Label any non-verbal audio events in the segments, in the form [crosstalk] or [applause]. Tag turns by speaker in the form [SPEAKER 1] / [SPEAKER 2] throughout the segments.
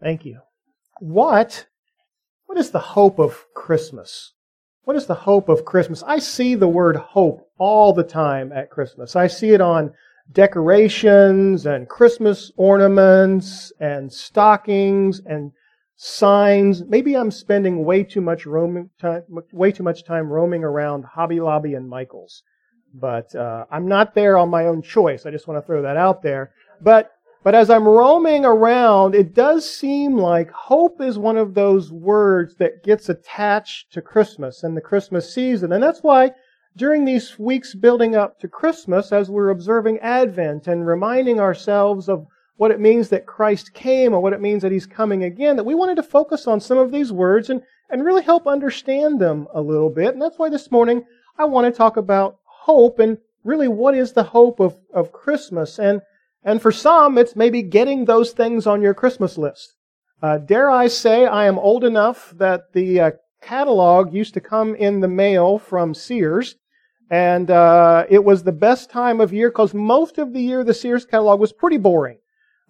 [SPEAKER 1] Thank you. What, what is the hope of Christmas? What is the hope of Christmas? I see the word hope all the time at Christmas. I see it on decorations and Christmas ornaments and stockings and signs. Maybe I'm spending way too much roaming time, way too much time roaming around Hobby Lobby and Michaels. But uh, I'm not there on my own choice. I just want to throw that out there. But but as I'm roaming around, it does seem like hope is one of those words that gets attached to Christmas and the Christmas season. And that's why during these weeks building up to Christmas, as we're observing Advent and reminding ourselves of what it means that Christ came or what it means that He's coming again, that we wanted to focus on some of these words and, and really help understand them a little bit. And that's why this morning I want to talk about hope and really what is the hope of, of Christmas. And and for some, it's maybe getting those things on your Christmas list. Uh, dare I say, I am old enough that the uh, catalog used to come in the mail from Sears, and uh, it was the best time of year because most of the year the Sears catalog was pretty boring.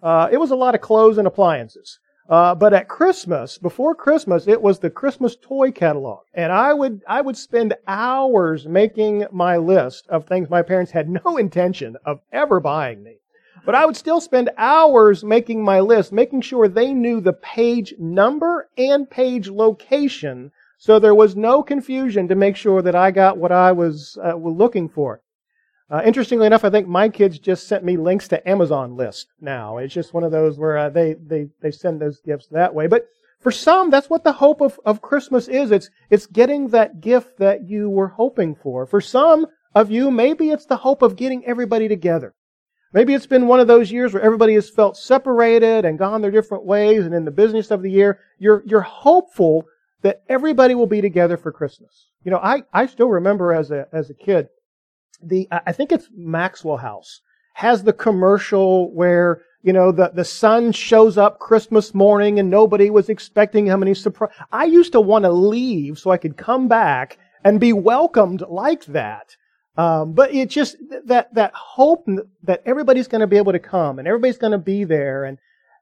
[SPEAKER 1] Uh, it was a lot of clothes and appliances. Uh, but at Christmas, before Christmas, it was the Christmas toy catalog, and I would I would spend hours making my list of things my parents had no [laughs] intention of ever buying me. But I would still spend hours making my list, making sure they knew the page number and page location so there was no confusion to make sure that I got what I was uh, looking for. Uh, interestingly enough, I think my kids just sent me links to Amazon list now. It's just one of those where uh, they, they, they send those gifts that way. But for some, that's what the hope of, of Christmas is. It's, it's getting that gift that you were hoping for. For some of you, maybe it's the hope of getting everybody together. Maybe it's been one of those years where everybody has felt separated and gone their different ways, and in the business of the year, you're, you're hopeful that everybody will be together for Christmas. You know, I, I still remember as a, as a kid, the, I think it's Maxwell House has the commercial where, you know, the, the son shows up Christmas morning and nobody was expecting him and he's surprised. I used to want to leave so I could come back and be welcomed like that. Um, but it just that that hope that everybody's going to be able to come and everybody's going to be there, and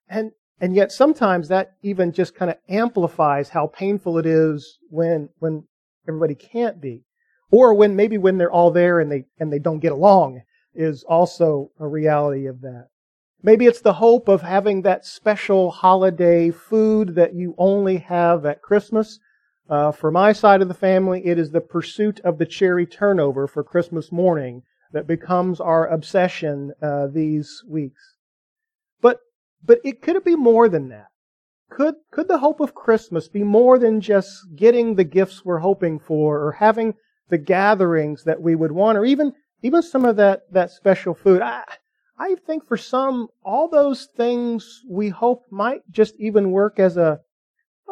[SPEAKER 1] and and yet sometimes that even just kind of amplifies how painful it is when when everybody can't be, or when maybe when they're all there and they and they don't get along is also a reality of that. Maybe it's the hope of having that special holiday food that you only have at Christmas uh, for my side of the family, it is the pursuit of the cherry turnover for Christmas morning that becomes our obsession uh, these weeks. But but it could it be more than that? Could could the hope of Christmas be more than just getting the gifts we're hoping for, or having the gatherings that we would want, or even even some of that that special food? I, I think for some, all those things we hope might just even work as a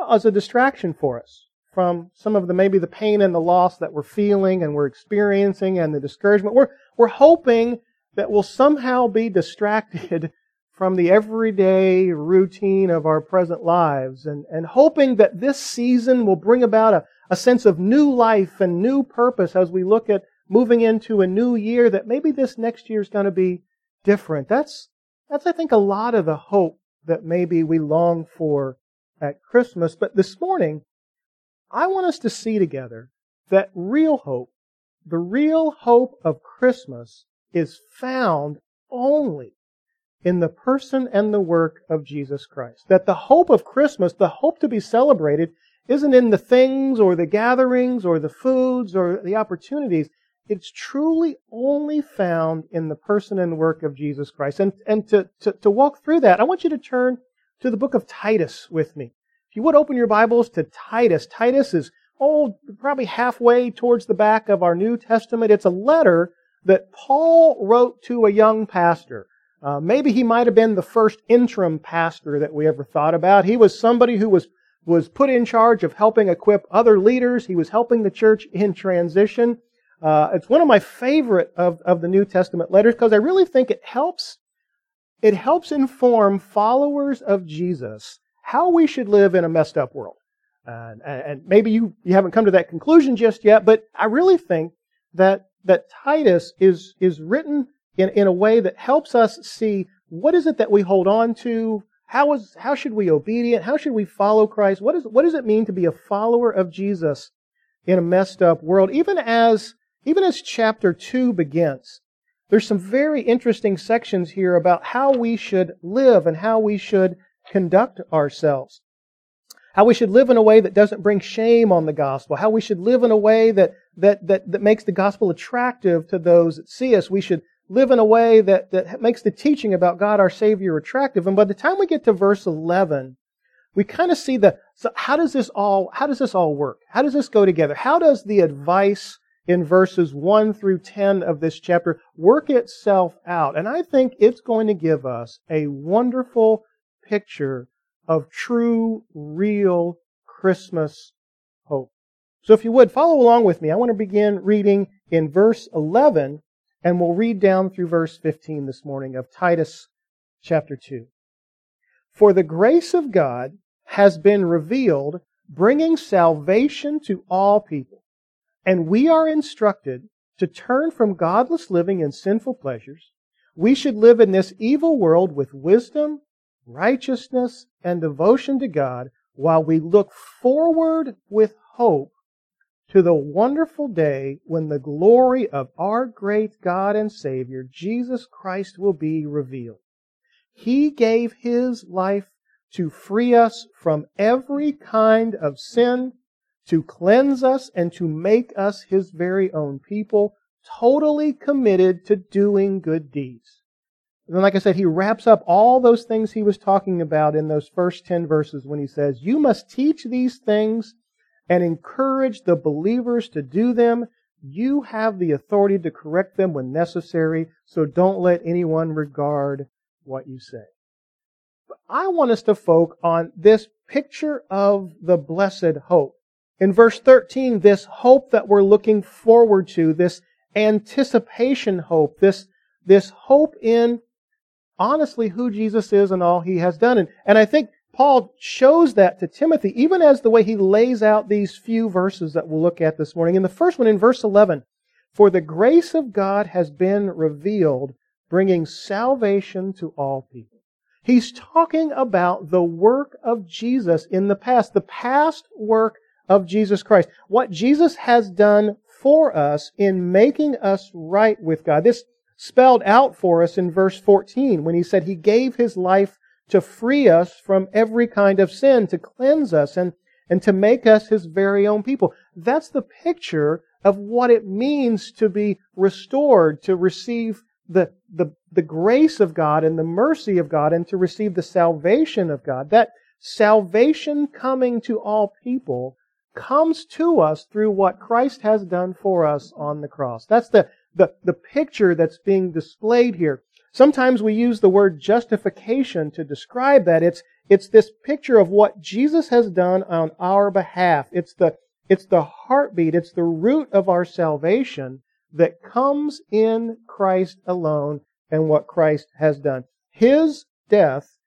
[SPEAKER 1] as a distraction for us from some of the maybe the pain and the loss that we're feeling and we're experiencing and the discouragement. We're, we're hoping that we'll somehow be distracted [laughs] from the everyday routine of our present lives and, and hoping that this season will bring about a, a sense of new life and new purpose as we look at moving into a new year that maybe this next year is going to be different. That's, that's, I think, a lot of the hope that maybe we long for at Christmas. But this morning, I want us to see together that real hope, the real hope of Christmas, is found only in the person and the work of Jesus Christ. That the hope of Christmas, the hope to be celebrated, isn't in the things or the gatherings or the foods or the opportunities. It's truly only found in the person and work of Jesus Christ. And, and to, to, to walk through that, I want you to turn to the book of Titus with me. You would open your Bibles to Titus, Titus is, oh, probably halfway towards the back of our New Testament. It's a letter that Paul wrote to a young pastor. Uh, maybe he might have been the first interim pastor that we ever thought about. He was somebody who was, was put in charge of helping equip other leaders. He was helping the church in transition. Uh, it's one of my favorite of, of the New Testament letters because I really think it helps, it helps inform followers of Jesus how we should live in a messed up world. and, maybe you, you haven't come to that conclusion just yet, but I really think that, that Titus is, is written in, in a way that helps us see what is it that we hold on to? How is how should we be obedient? How should we follow Christ? What is what does it mean to be a follower of Jesus in a messed up world? Even as even as chapter 2 begins, there's some very interesting sections here about how we should live and how we should conduct ourselves. How we should live in a way that doesn't bring shame on the gospel. How we should live in a way that, that, that, that makes the gospel attractive to those that see us. We should live in a way that, that makes the teaching about God our Savior attractive. And by the time we get to verse 11, we kind of see the, so how does this all, how does this all work? How does this go together? How does the advice in verses 1 through 10 of this chapter work itself out? And I think it's going to give us a wonderful picture of true, real Christmas hope. So if you would, follow along with me. I want to begin reading in verse 11 and we'll read down through verse 15 this morning of Titus chapter 2. For the grace of God has been revealed, bringing salvation to all people. And we are instructed to turn from godless living and sinful pleasures. We should live in this evil world with wisdom, righteousness, and devotion to God while we look forward with hope to the wonderful day when the glory of our great God and Savior, Jesus Christ, will be revealed. He gave His life to free us from every kind of sin, to cleanse us, and to make us His very own people, totally committed to doing good deeds. And then, like I said, he wraps up all those things he was talking about in those first 10 verses when he says, You must teach these things and encourage the believers to do them. You have the authority to correct them when necessary, so don't let anyone regard what you say. But I want us to focus on this picture of the blessed hope. In verse 13, this hope that we're looking forward to, this anticipation hope, this, this hope in honestly who Jesus is and all he has done. And, and I think Paul shows that to Timothy, even as the way he lays out these few verses that we'll look at this morning. In the first one, in verse 11, for the grace of God has been revealed, bringing salvation to all people. He's talking about the work of Jesus in the past, the past work of Jesus Christ. What Jesus has done for us in making us right with God. This spelled out for us in verse 14 when he said he gave his life to free us from every kind of sin, to cleanse us, and, and to make us his very own people. That's the picture of what it means to be restored, to receive the, the, the grace of God and the mercy of God, and to receive the salvation of God. That salvation coming to all people comes to us through what Christ has done for us on the cross. That's the, the, the picture that's being displayed here. Sometimes we use the word justification to describe that. It's, it's this picture of what Jesus has done on our behalf. It's the, it's the heartbeat, it's the root of our salvation that comes in Christ alone and what Christ has done. His death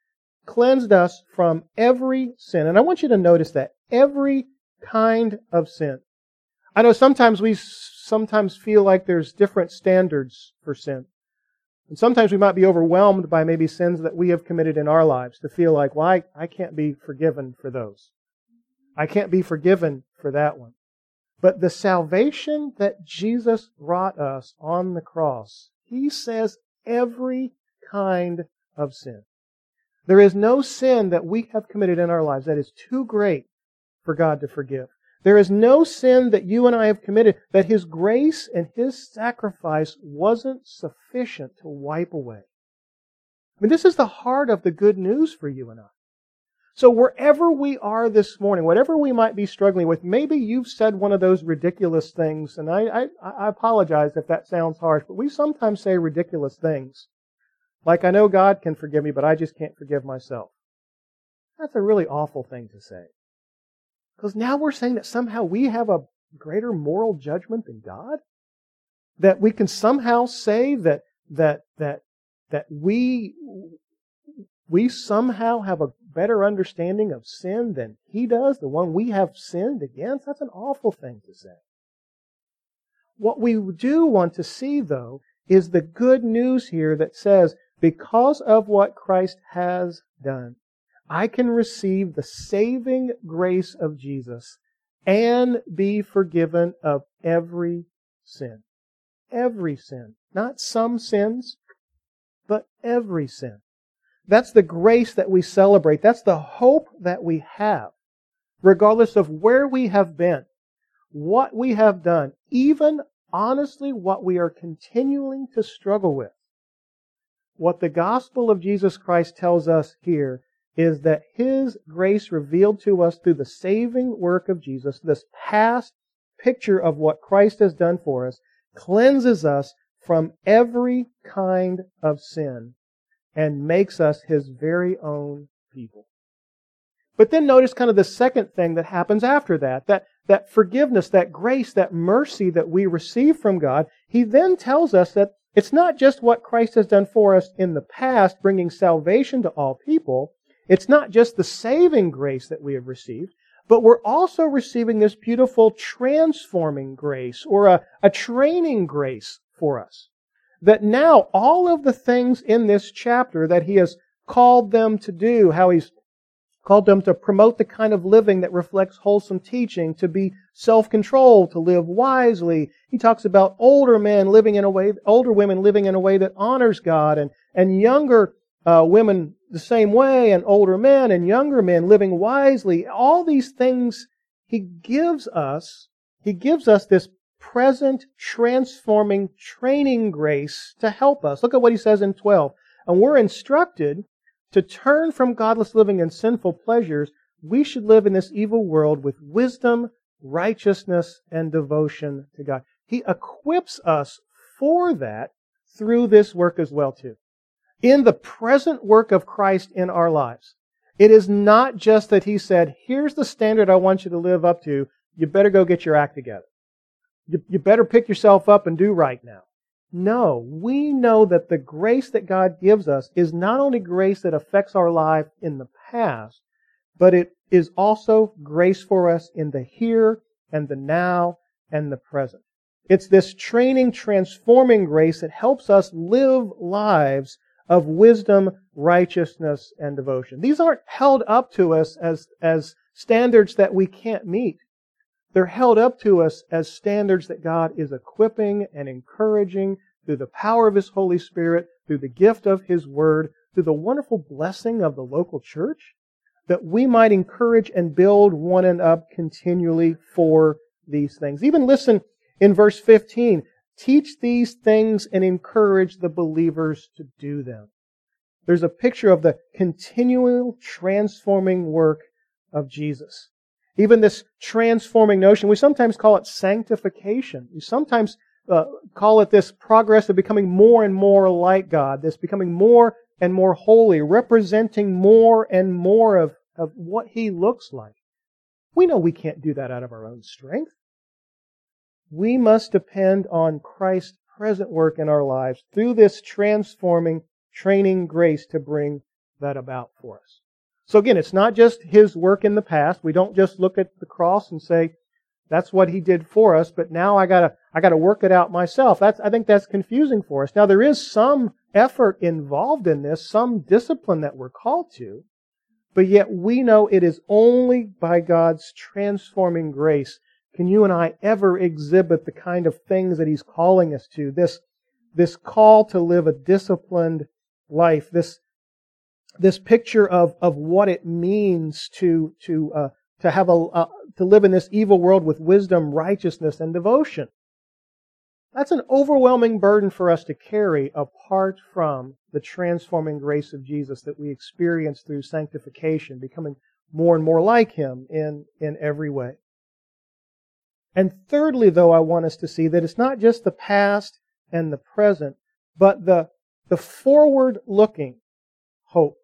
[SPEAKER 1] cleansed us from every sin. And I want you to notice that every kind of sin. I know sometimes we sometimes feel like there's different standards for sin. And sometimes we might be overwhelmed by maybe sins that we have committed in our lives to feel like, well, I, I can't be forgiven for those. I can't be forgiven for that one. But the salvation that Jesus brought us on the cross, He says every kind of sin. There is no sin that we have committed in our lives that is too great for God to forgive. There is no sin that you and I have committed that His grace and His sacrifice wasn't sufficient to wipe away. I mean, this is the heart of the good news for you and I. So wherever we are this morning, whatever we might be struggling with, maybe you've said one of those ridiculous things, and I, I, I apologize if that sounds harsh, but we sometimes say ridiculous things. Like, I know God can forgive me, but I just can't forgive myself. That's a really awful thing to say. Because now we're saying that somehow we have a greater moral judgment than God? That we can somehow say that that that that we we somehow have a better understanding of sin than he does, the one we have sinned against? That's an awful thing to say. What we do want to see, though, is the good news here that says, because of what Christ has done, I can receive the saving grace of Jesus and be forgiven of every sin. Every sin. Not some sins, but every sin. That's the grace that we celebrate. That's the hope that we have, regardless of where we have been, what we have done, even honestly what we are continuing to struggle with. What the gospel of Jesus Christ tells us here is that His grace revealed to us through the saving work of Jesus, this past picture of what Christ has done for us, cleanses us from every kind of sin and makes us His very own people. But then notice kind of the second thing that happens after that, that, that forgiveness, that grace, that mercy that we receive from God. He then tells us that it's not just what Christ has done for us in the past, bringing salvation to all people, it's not just the saving grace that we have received, but we're also receiving this beautiful transforming grace or a, a training grace for us. That now all of the things in this chapter that he has called them to do, how he's called them to promote the kind of living that reflects wholesome teaching, to be self-controlled, to live wisely. He talks about older men living in a way, older women living in a way that honors God, and, and younger uh, women the same way, and older men and younger men living wisely. All these things he gives us, he gives us this present transforming training grace to help us. Look at what he says in 12. And we're instructed to turn from godless living and sinful pleasures. We should live in this evil world with wisdom, righteousness, and devotion to God. He equips us for that through this work as well too in the present work of Christ in our lives. It is not just that he said, here's the standard I want you to live up to. You better go get your act together. You, you better pick yourself up and do right now. No, we know that the grace that God gives us is not only grace that affects our life in the past, but it is also grace for us in the here and the now and the present. It's this training, transforming grace that helps us live lives of wisdom, righteousness, and devotion. These aren't held up to us as, as standards that we can't meet. They're held up to us as standards that God is equipping and encouraging through the power of His Holy Spirit, through the gift of His Word, through the wonderful blessing of the local church, that we might encourage and build one and up continually for these things. Even listen in verse 15. Teach these things and encourage the believers to do them. There's a picture of the continual transforming work of Jesus. Even this transforming notion, we sometimes call it sanctification. We sometimes uh, call it this progress of becoming more and more like God, this becoming more and more holy, representing more and more of, of what He looks like. We know we can't do that out of our own strength. We must depend on Christ's present work in our lives through this transforming, training grace to bring that about for us. So again, it's not just His work in the past. We don't just look at the cross and say, that's what He did for us, but now I gotta, I gotta work it out myself. That's, I think that's confusing for us. Now there is some effort involved in this, some discipline that we're called to, but yet we know it is only by God's transforming grace can you and I ever exhibit the kind of things that He's calling us to? This, this call to live a disciplined life, this, this picture of, of what it means to, to, uh, to have a, uh, to live in this evil world with wisdom, righteousness, and devotion. That's an overwhelming burden for us to carry apart from the transforming grace of Jesus that we experience through sanctification, becoming more and more like Him in, in every way. And thirdly, though, I want us to see that it's not just the past and the present, but the, the forward looking hope.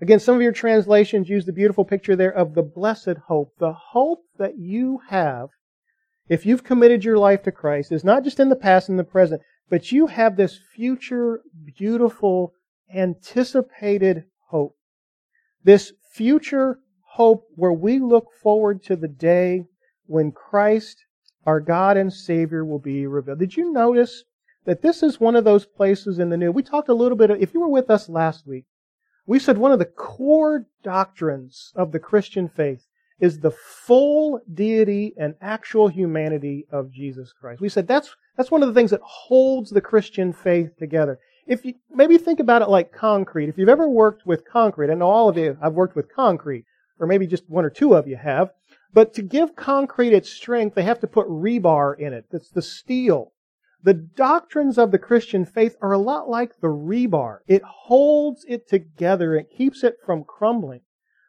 [SPEAKER 1] Again, some of your translations use the beautiful picture there of the blessed hope. The hope that you have if you've committed your life to Christ is not just in the past and the present, but you have this future, beautiful, anticipated hope. This future hope where we look forward to the day when Christ, our God and Savior, will be revealed. Did you notice that this is one of those places in the New? We talked a little bit, if you were with us last week, We said one of the core doctrines of the Christian faith is the full deity and actual humanity of Jesus Christ. We said that's, that's one of the things that holds the Christian faith together. If you, maybe think about it like concrete. If you've ever worked with concrete, I know all of you I've worked with concrete, or maybe just one or two of you have, but to give concrete its strength, they have to put rebar in it. That's the steel. The doctrines of the Christian faith are a lot like the rebar. It holds it together. It keeps it from crumbling.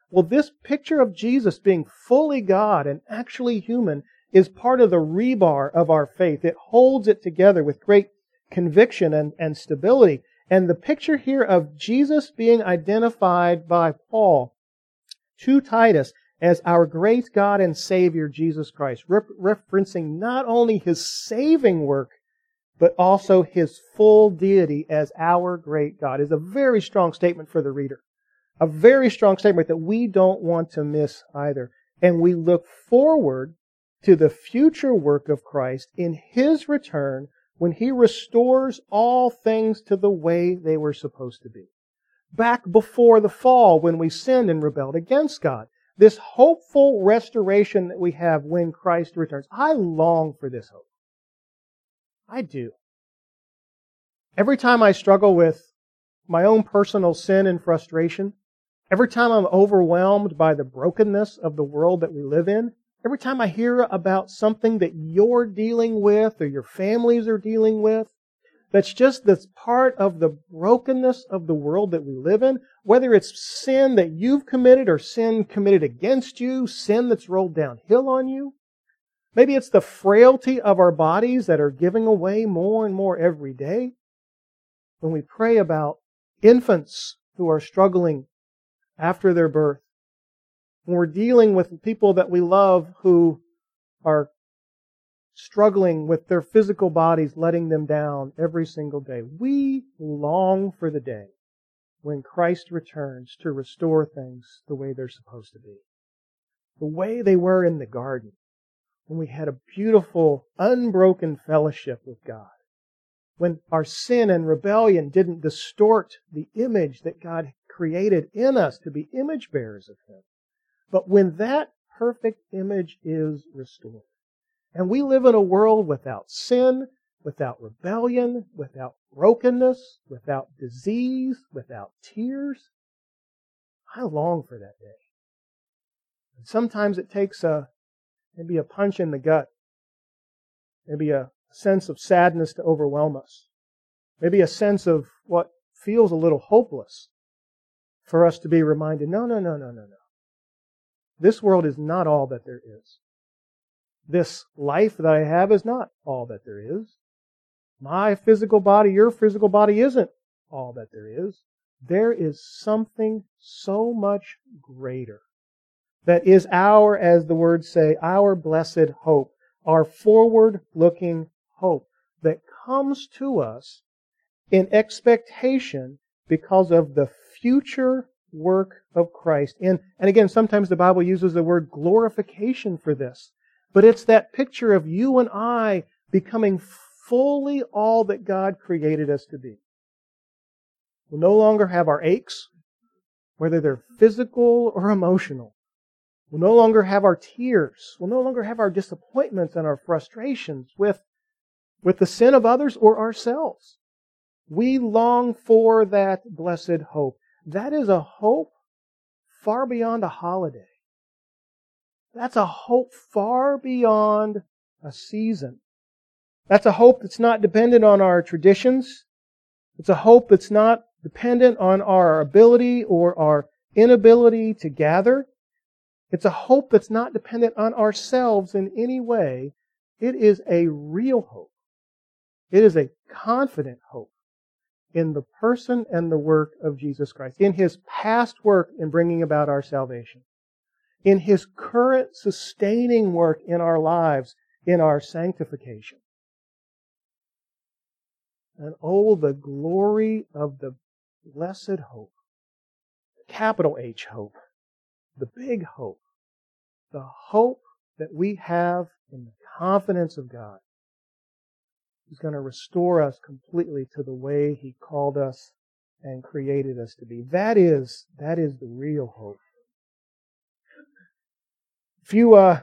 [SPEAKER 1] Well, this picture of Jesus being fully God and actually human is part of the rebar of our faith. It holds it together with great conviction and, and stability. And the picture here of Jesus being identified by Paul to Titus as our great God and Savior, Jesus Christ, referencing not only his saving work, but also his full deity as our great God, is a very strong statement for the reader a very strong statement that we don't want to miss either. And we look forward to the future work of Christ in His return when He restores all things to the way they were supposed to be. Back before the fall when we sinned and rebelled against God. This hopeful restoration that we have when Christ returns. I long for this hope. I do. Every time I struggle with my own personal sin and frustration, Every time I'm overwhelmed by the brokenness of the world that we live in, every time I hear about something that you're dealing with or your families are dealing with, that's just this part of the brokenness of the world that we live in, whether it's sin that you've committed or sin committed against you, sin that's rolled downhill on you. Maybe it's the frailty of our bodies that are giving away more and more every day. When we pray about infants who are struggling after their birth. When we're dealing with people that we love who are struggling with their physical bodies letting them down every single day, we long for the day when Christ returns to restore things the way they're supposed to be. The way they were in the garden, when we had a beautiful, unbroken fellowship with God. When our sin and rebellion didn't distort the image that God created in us to be image bearers of Him. But when that perfect image is restored, and we live in a world without sin, without rebellion, without brokenness, without disease, without tears, I long for that day. And sometimes it takes a maybe a punch in the gut, maybe a sense of sadness to overwhelm us, maybe a sense of what feels a little hopeless for us to be reminded no, no, no, no, no, no. This world is not all that there is. This life that I have is not all that there is. My physical body, your physical body isn't all that there is. There is something so much greater that is our, as the words say, our blessed hope, our forward looking hope that comes to us in expectation because of the future work of Christ. And, and again, sometimes the Bible uses the word glorification for this. But it's that picture of you and I becoming fully all that God created us to be. We'll no longer have our aches, whether they're physical or emotional. We'll no longer have our tears. We'll no longer have our disappointments and our frustrations with, with the sin of others or ourselves. We long for that blessed hope. That is a hope far beyond a holiday. That's a hope far beyond a season. That's a hope that's not dependent on our traditions. It's a hope that's not dependent on our ability or our inability to gather. It's a hope that's not dependent on ourselves in any way. It is a real hope. It is a confident hope in the person and the work of Jesus Christ, in his past work in bringing about our salvation, in his current sustaining work in our lives, in our sanctification. And oh, the glory of the blessed hope, capital H hope, the big hope, the hope that we have in the confidence of God He's going to restore us completely to the way He called us and created us to be. That is, that is the real hope. If you, uh,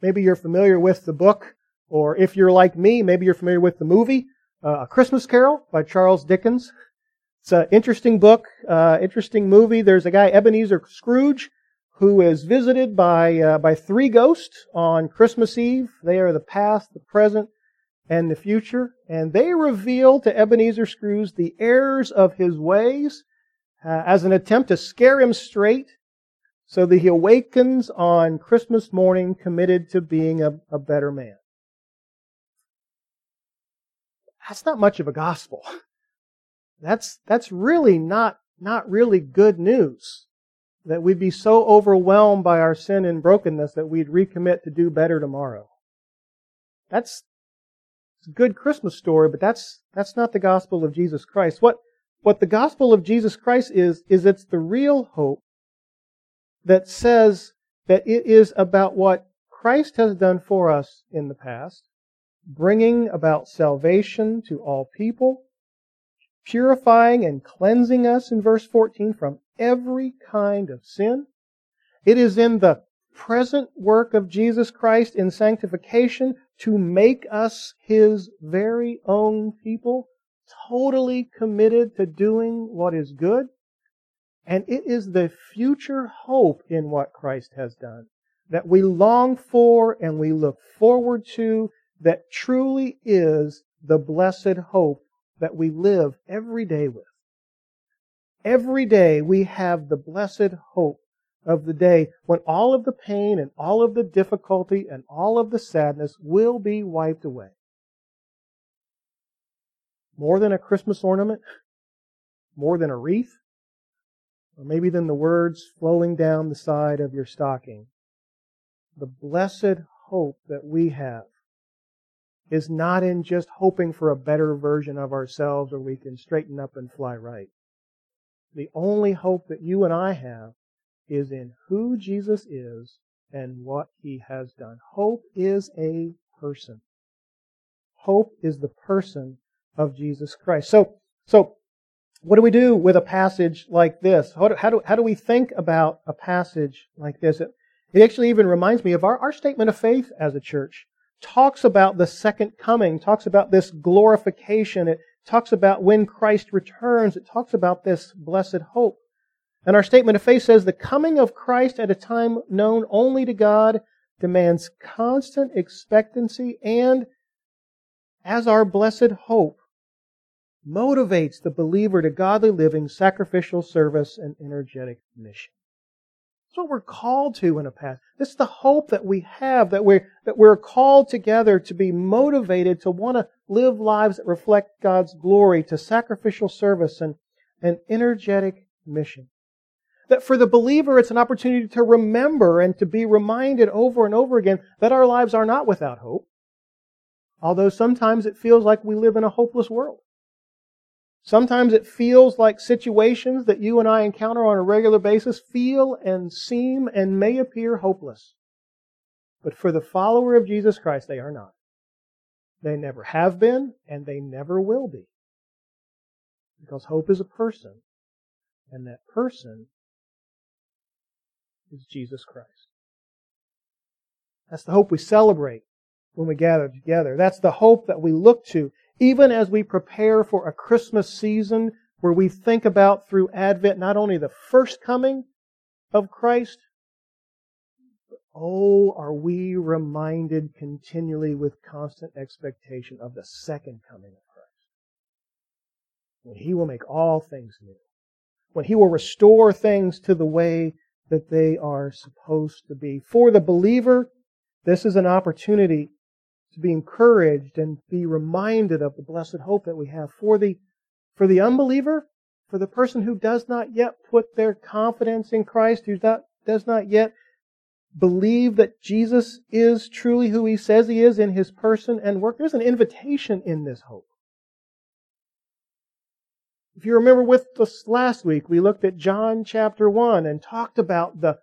[SPEAKER 1] maybe you're familiar with the book, or if you're like me, maybe you're familiar with the movie, uh, A Christmas Carol by Charles Dickens. It's an interesting book, uh, interesting movie. There's a guy, Ebenezer Scrooge, who is visited by, uh, by three ghosts on Christmas Eve. They are the past, the present, and the future. And they reveal to Ebenezer Scrooge the errors of his ways uh, as an attempt to scare him straight so that he awakens on Christmas morning committed to being a, a better man. That's not much of a gospel. That's, that's really not, not really good news. That we'd be so overwhelmed by our sin and brokenness that we'd recommit to do better tomorrow. That's a good Christmas story, but that's, that's not the gospel of Jesus Christ. What, what the gospel of Jesus Christ is, is it's the real hope that says that it is about what Christ has done for us in the past, bringing about salvation to all people, purifying and cleansing us in verse 14 from every kind of sin. It is in the present work of Jesus Christ in sanctification to make us his very own people, totally committed to doing what is good. And it is the future hope in what Christ has done that we long for and we look forward to that truly is the blessed hope that we live every day with. Every day we have the blessed hope of the day when all of the pain and all of the difficulty and all of the sadness will be wiped away. More than a Christmas ornament, more than a wreath, or maybe than the words flowing down the side of your stocking. The blessed hope that we have is not in just hoping for a better version of ourselves or we can straighten up and fly right. The only hope that you and I have is in who Jesus is and what he has done. Hope is a person. Hope is the person of Jesus Christ. So, so what do we do with a passage like this? How do, how do, how do we think about a passage like this? It, it actually even reminds me of our, our statement of faith as a church talks about the second coming, talks about this glorification. It talks about when Christ returns. It talks about this blessed hope. And our statement of faith says the coming of Christ at a time known only to God demands constant expectancy and, as our blessed hope, motivates the believer to godly living, sacrificial service, and energetic mission. That's what we're called to in a path. This is the hope that we have, that we're, that we're called together to be motivated to want to live lives that reflect God's glory, to sacrificial service and an energetic mission. That for the believer, it's an opportunity to remember and to be reminded over and over again that our lives are not without hope. Although sometimes it feels like we live in a hopeless world. Sometimes it feels like situations that you and I encounter on a regular basis feel and seem and may appear hopeless. But for the follower of Jesus Christ, they are not. They never have been, and they never will be. Because hope is a person, and that person is Jesus Christ. That's the hope we celebrate when we gather together. That's the hope that we look to even as we prepare for a Christmas season where we think about through Advent not only the first coming of Christ, but oh, are we reminded continually with constant expectation of the second coming of Christ. When He will make all things new. When He will restore things to the way that they are supposed to be. For the believer, this is an opportunity to be encouraged and be reminded of the blessed hope that we have. For the, for the unbeliever, for the person who does not yet put their confidence in Christ, who not, does not yet believe that Jesus is truly who he says he is in his person and work, there's an invitation in this hope. If you remember with us last week, we looked at John chapter 1 and talked about the,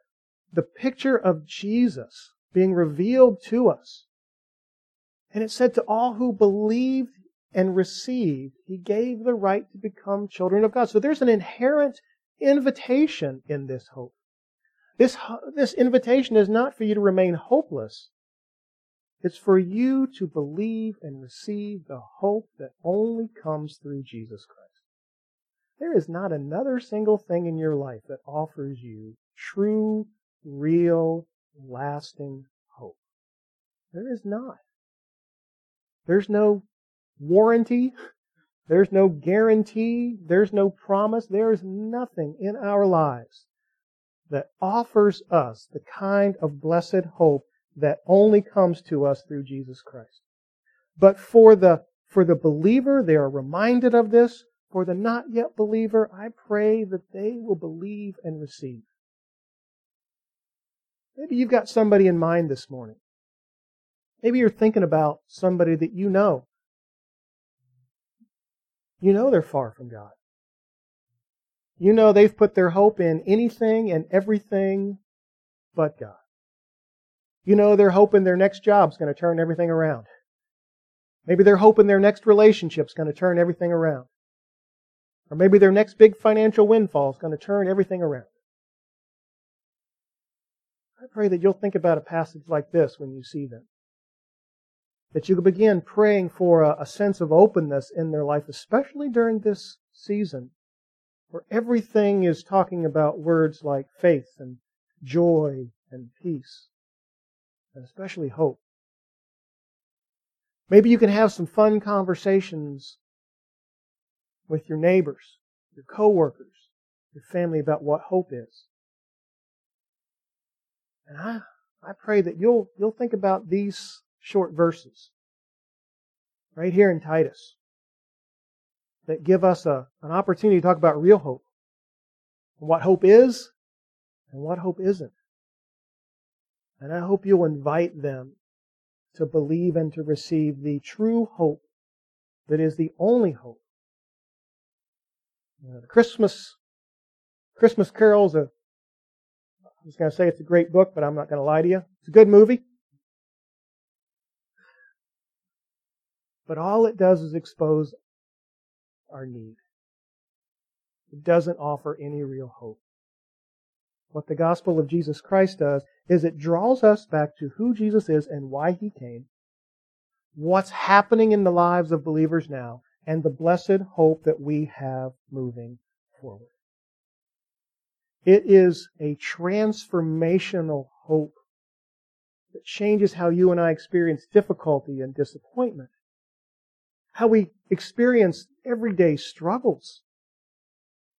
[SPEAKER 1] the picture of Jesus being revealed to us and it said to all who believed and received, he gave the right to become children of God. So there's an inherent invitation in this hope. This, this invitation is not for you to remain hopeless. It's for you to believe and receive the hope that only comes through Jesus Christ. There is not another single thing in your life that offers you true, real, lasting hope. There is not. There's no warranty. There's no guarantee. There's no promise. There is nothing in our lives that offers us the kind of blessed hope that only comes to us through Jesus Christ. But for the, for the believer, they are reminded of this. For the not yet believer, I pray that they will believe and receive. Maybe you've got somebody in mind this morning. Maybe you're thinking about somebody that you know. You know they're far from God. You know they've put their hope in anything and everything but God. You know they're hoping their next job's going to turn everything around. Maybe they're hoping their next relationship's going to turn everything around. Or maybe their next big financial windfall is going to turn everything around. I pray that you'll think about a passage like this when you see them. That you begin praying for a, a sense of openness in their life, especially during this season where everything is talking about words like faith and joy and peace, and especially hope. Maybe you can have some fun conversations with your neighbors, your coworkers, your family about what hope is. And I, I pray that you'll, you'll think about these short verses right here in Titus that give us a, an opportunity to talk about real hope. And what hope is and what hope isn't. And I hope you'll invite them to believe and to receive the true hope that is the only hope. You know, the Christmas Christmas Carol's a I was going to say it's a great book, but I'm not going to lie to you. It's a good movie. But all it does is expose our need. It doesn't offer any real hope. What the gospel of Jesus Christ does is it draws us back to who Jesus is and why he came, what's happening in the lives of believers now, and the blessed hope that we have moving forward. It is a transformational hope that changes how you and I experience difficulty and disappointment how we experience everyday struggles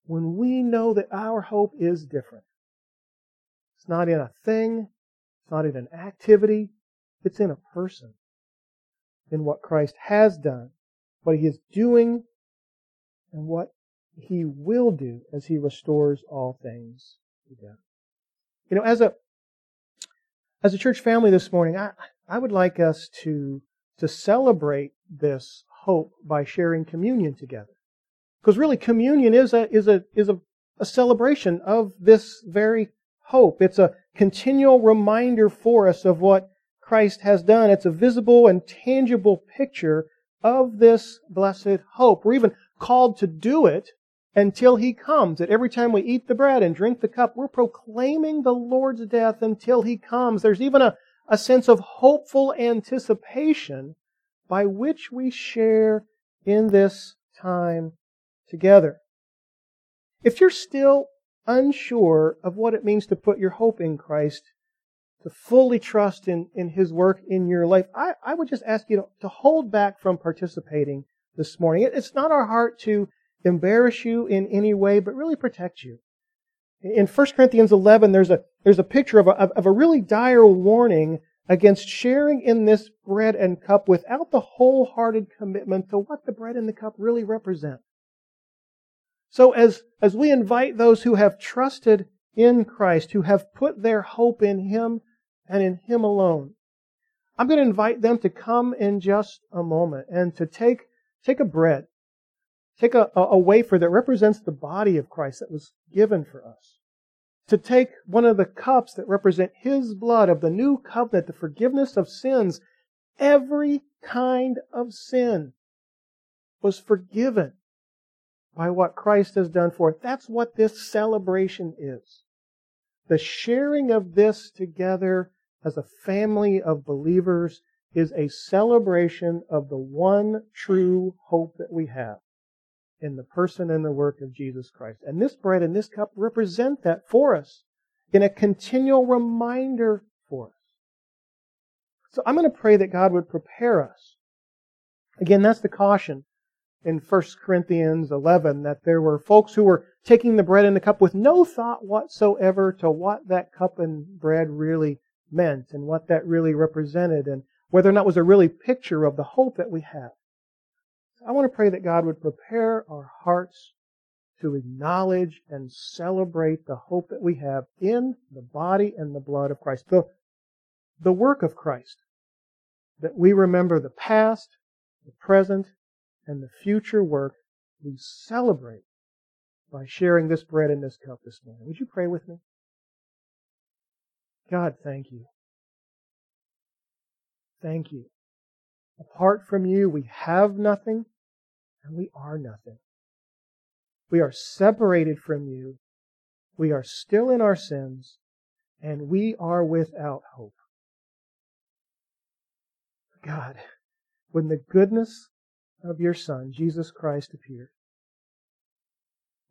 [SPEAKER 1] when we know that our hope is different. It's not in a thing, it's not in an activity, it's in a person. In what Christ has done, what he is doing, and what he will do as he restores all things together. You know, as a as a church family this morning, I, I would like us to to celebrate this hope by sharing communion together. Because really, communion is a, is a, is a, a celebration of this very hope. It's a continual reminder for us of what Christ has done. It's a visible and tangible picture of this blessed hope. We're even called to do it until He comes. That every time we eat the bread and drink the cup, we're proclaiming the Lord's death until He comes. There's even a, a sense of hopeful anticipation by which we share in this time together. If you're still unsure of what it means to put your hope in Christ, to fully trust in, in His work in your life, I, I would just ask you to, to hold back from participating this morning. it's not our heart to embarrass you in any way, but really protect you. In 1 Corinthians 11, there's a, there's a picture of a, of a really dire warning against sharing in this bread and cup without the wholehearted commitment to what the bread and the cup really represent. So as, as we invite those who have trusted in Christ, who have put their hope in Him and in Him alone, I'm going to invite them to come in just a moment and to take, take a bread, take a, a wafer that represents the body of Christ that was given for us to take one of the cups that represent His blood of the new covenant, the forgiveness of sins, every kind of sin, was forgiven by what Christ has done for it. That's what this celebration is. The sharing of this together as a family of believers is a celebration of the one true hope that we have in the person and the work of Jesus Christ. And this bread and this cup represent that for us in a continual reminder for us. So I'm going to pray that God would prepare us. Again, that's the caution in 1 Corinthians 11 that there were folks who were taking the bread and the cup with no thought whatsoever to what that cup and bread really meant and what that really represented and whether or not it was a really picture of the hope that we have. I want to pray that God would prepare our hearts to acknowledge and celebrate the hope that we have in the body and the blood of Christ, the, the work of Christ. That we remember the past, the present, and the future work we celebrate by sharing this bread and this cup this morning. Would you pray with me? God, thank you. Thank you. Apart from you, we have nothing and we are nothing. We are separated from you. We are still in our sins and we are without hope. God, when the goodness of your Son, Jesus Christ, appeared,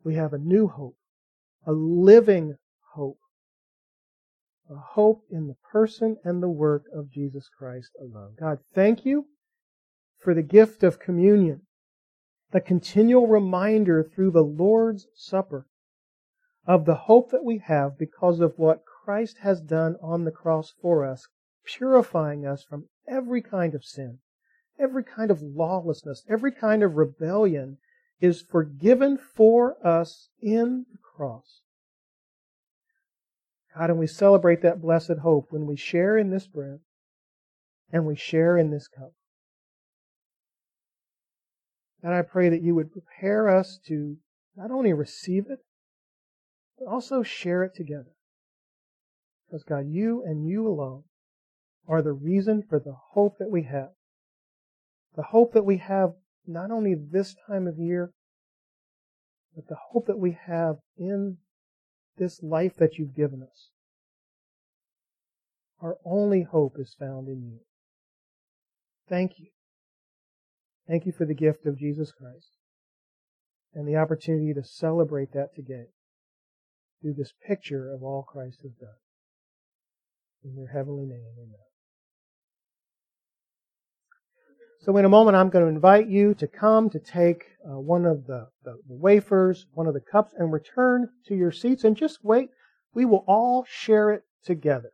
[SPEAKER 1] we have a new hope, a living hope a hope in the person and the work of Jesus Christ alone. God, thank you for the gift of communion, the continual reminder through the Lord's Supper of the hope that we have because of what Christ has done on the cross for us, purifying us from every kind of sin, every kind of lawlessness, every kind of rebellion is forgiven for us in the cross. God, and we celebrate that blessed hope when we share in this bread and we share in this cup. And I pray that you would prepare us to not only receive it, but also share it together. Because God, you and you alone are the reason for the hope that we have. The hope that we have not only this time of year, but the hope that we have in this life that you've given us. Our only hope is found in you. Thank you. Thank you for the gift of Jesus Christ and the opportunity to celebrate that today through this picture of all Christ has done. In your heavenly name, amen. So in a moment, I'm going to invite you to come to take uh, one of the, the, the wafers, one of the cups, and return to your seats and just wait. We will all share it together.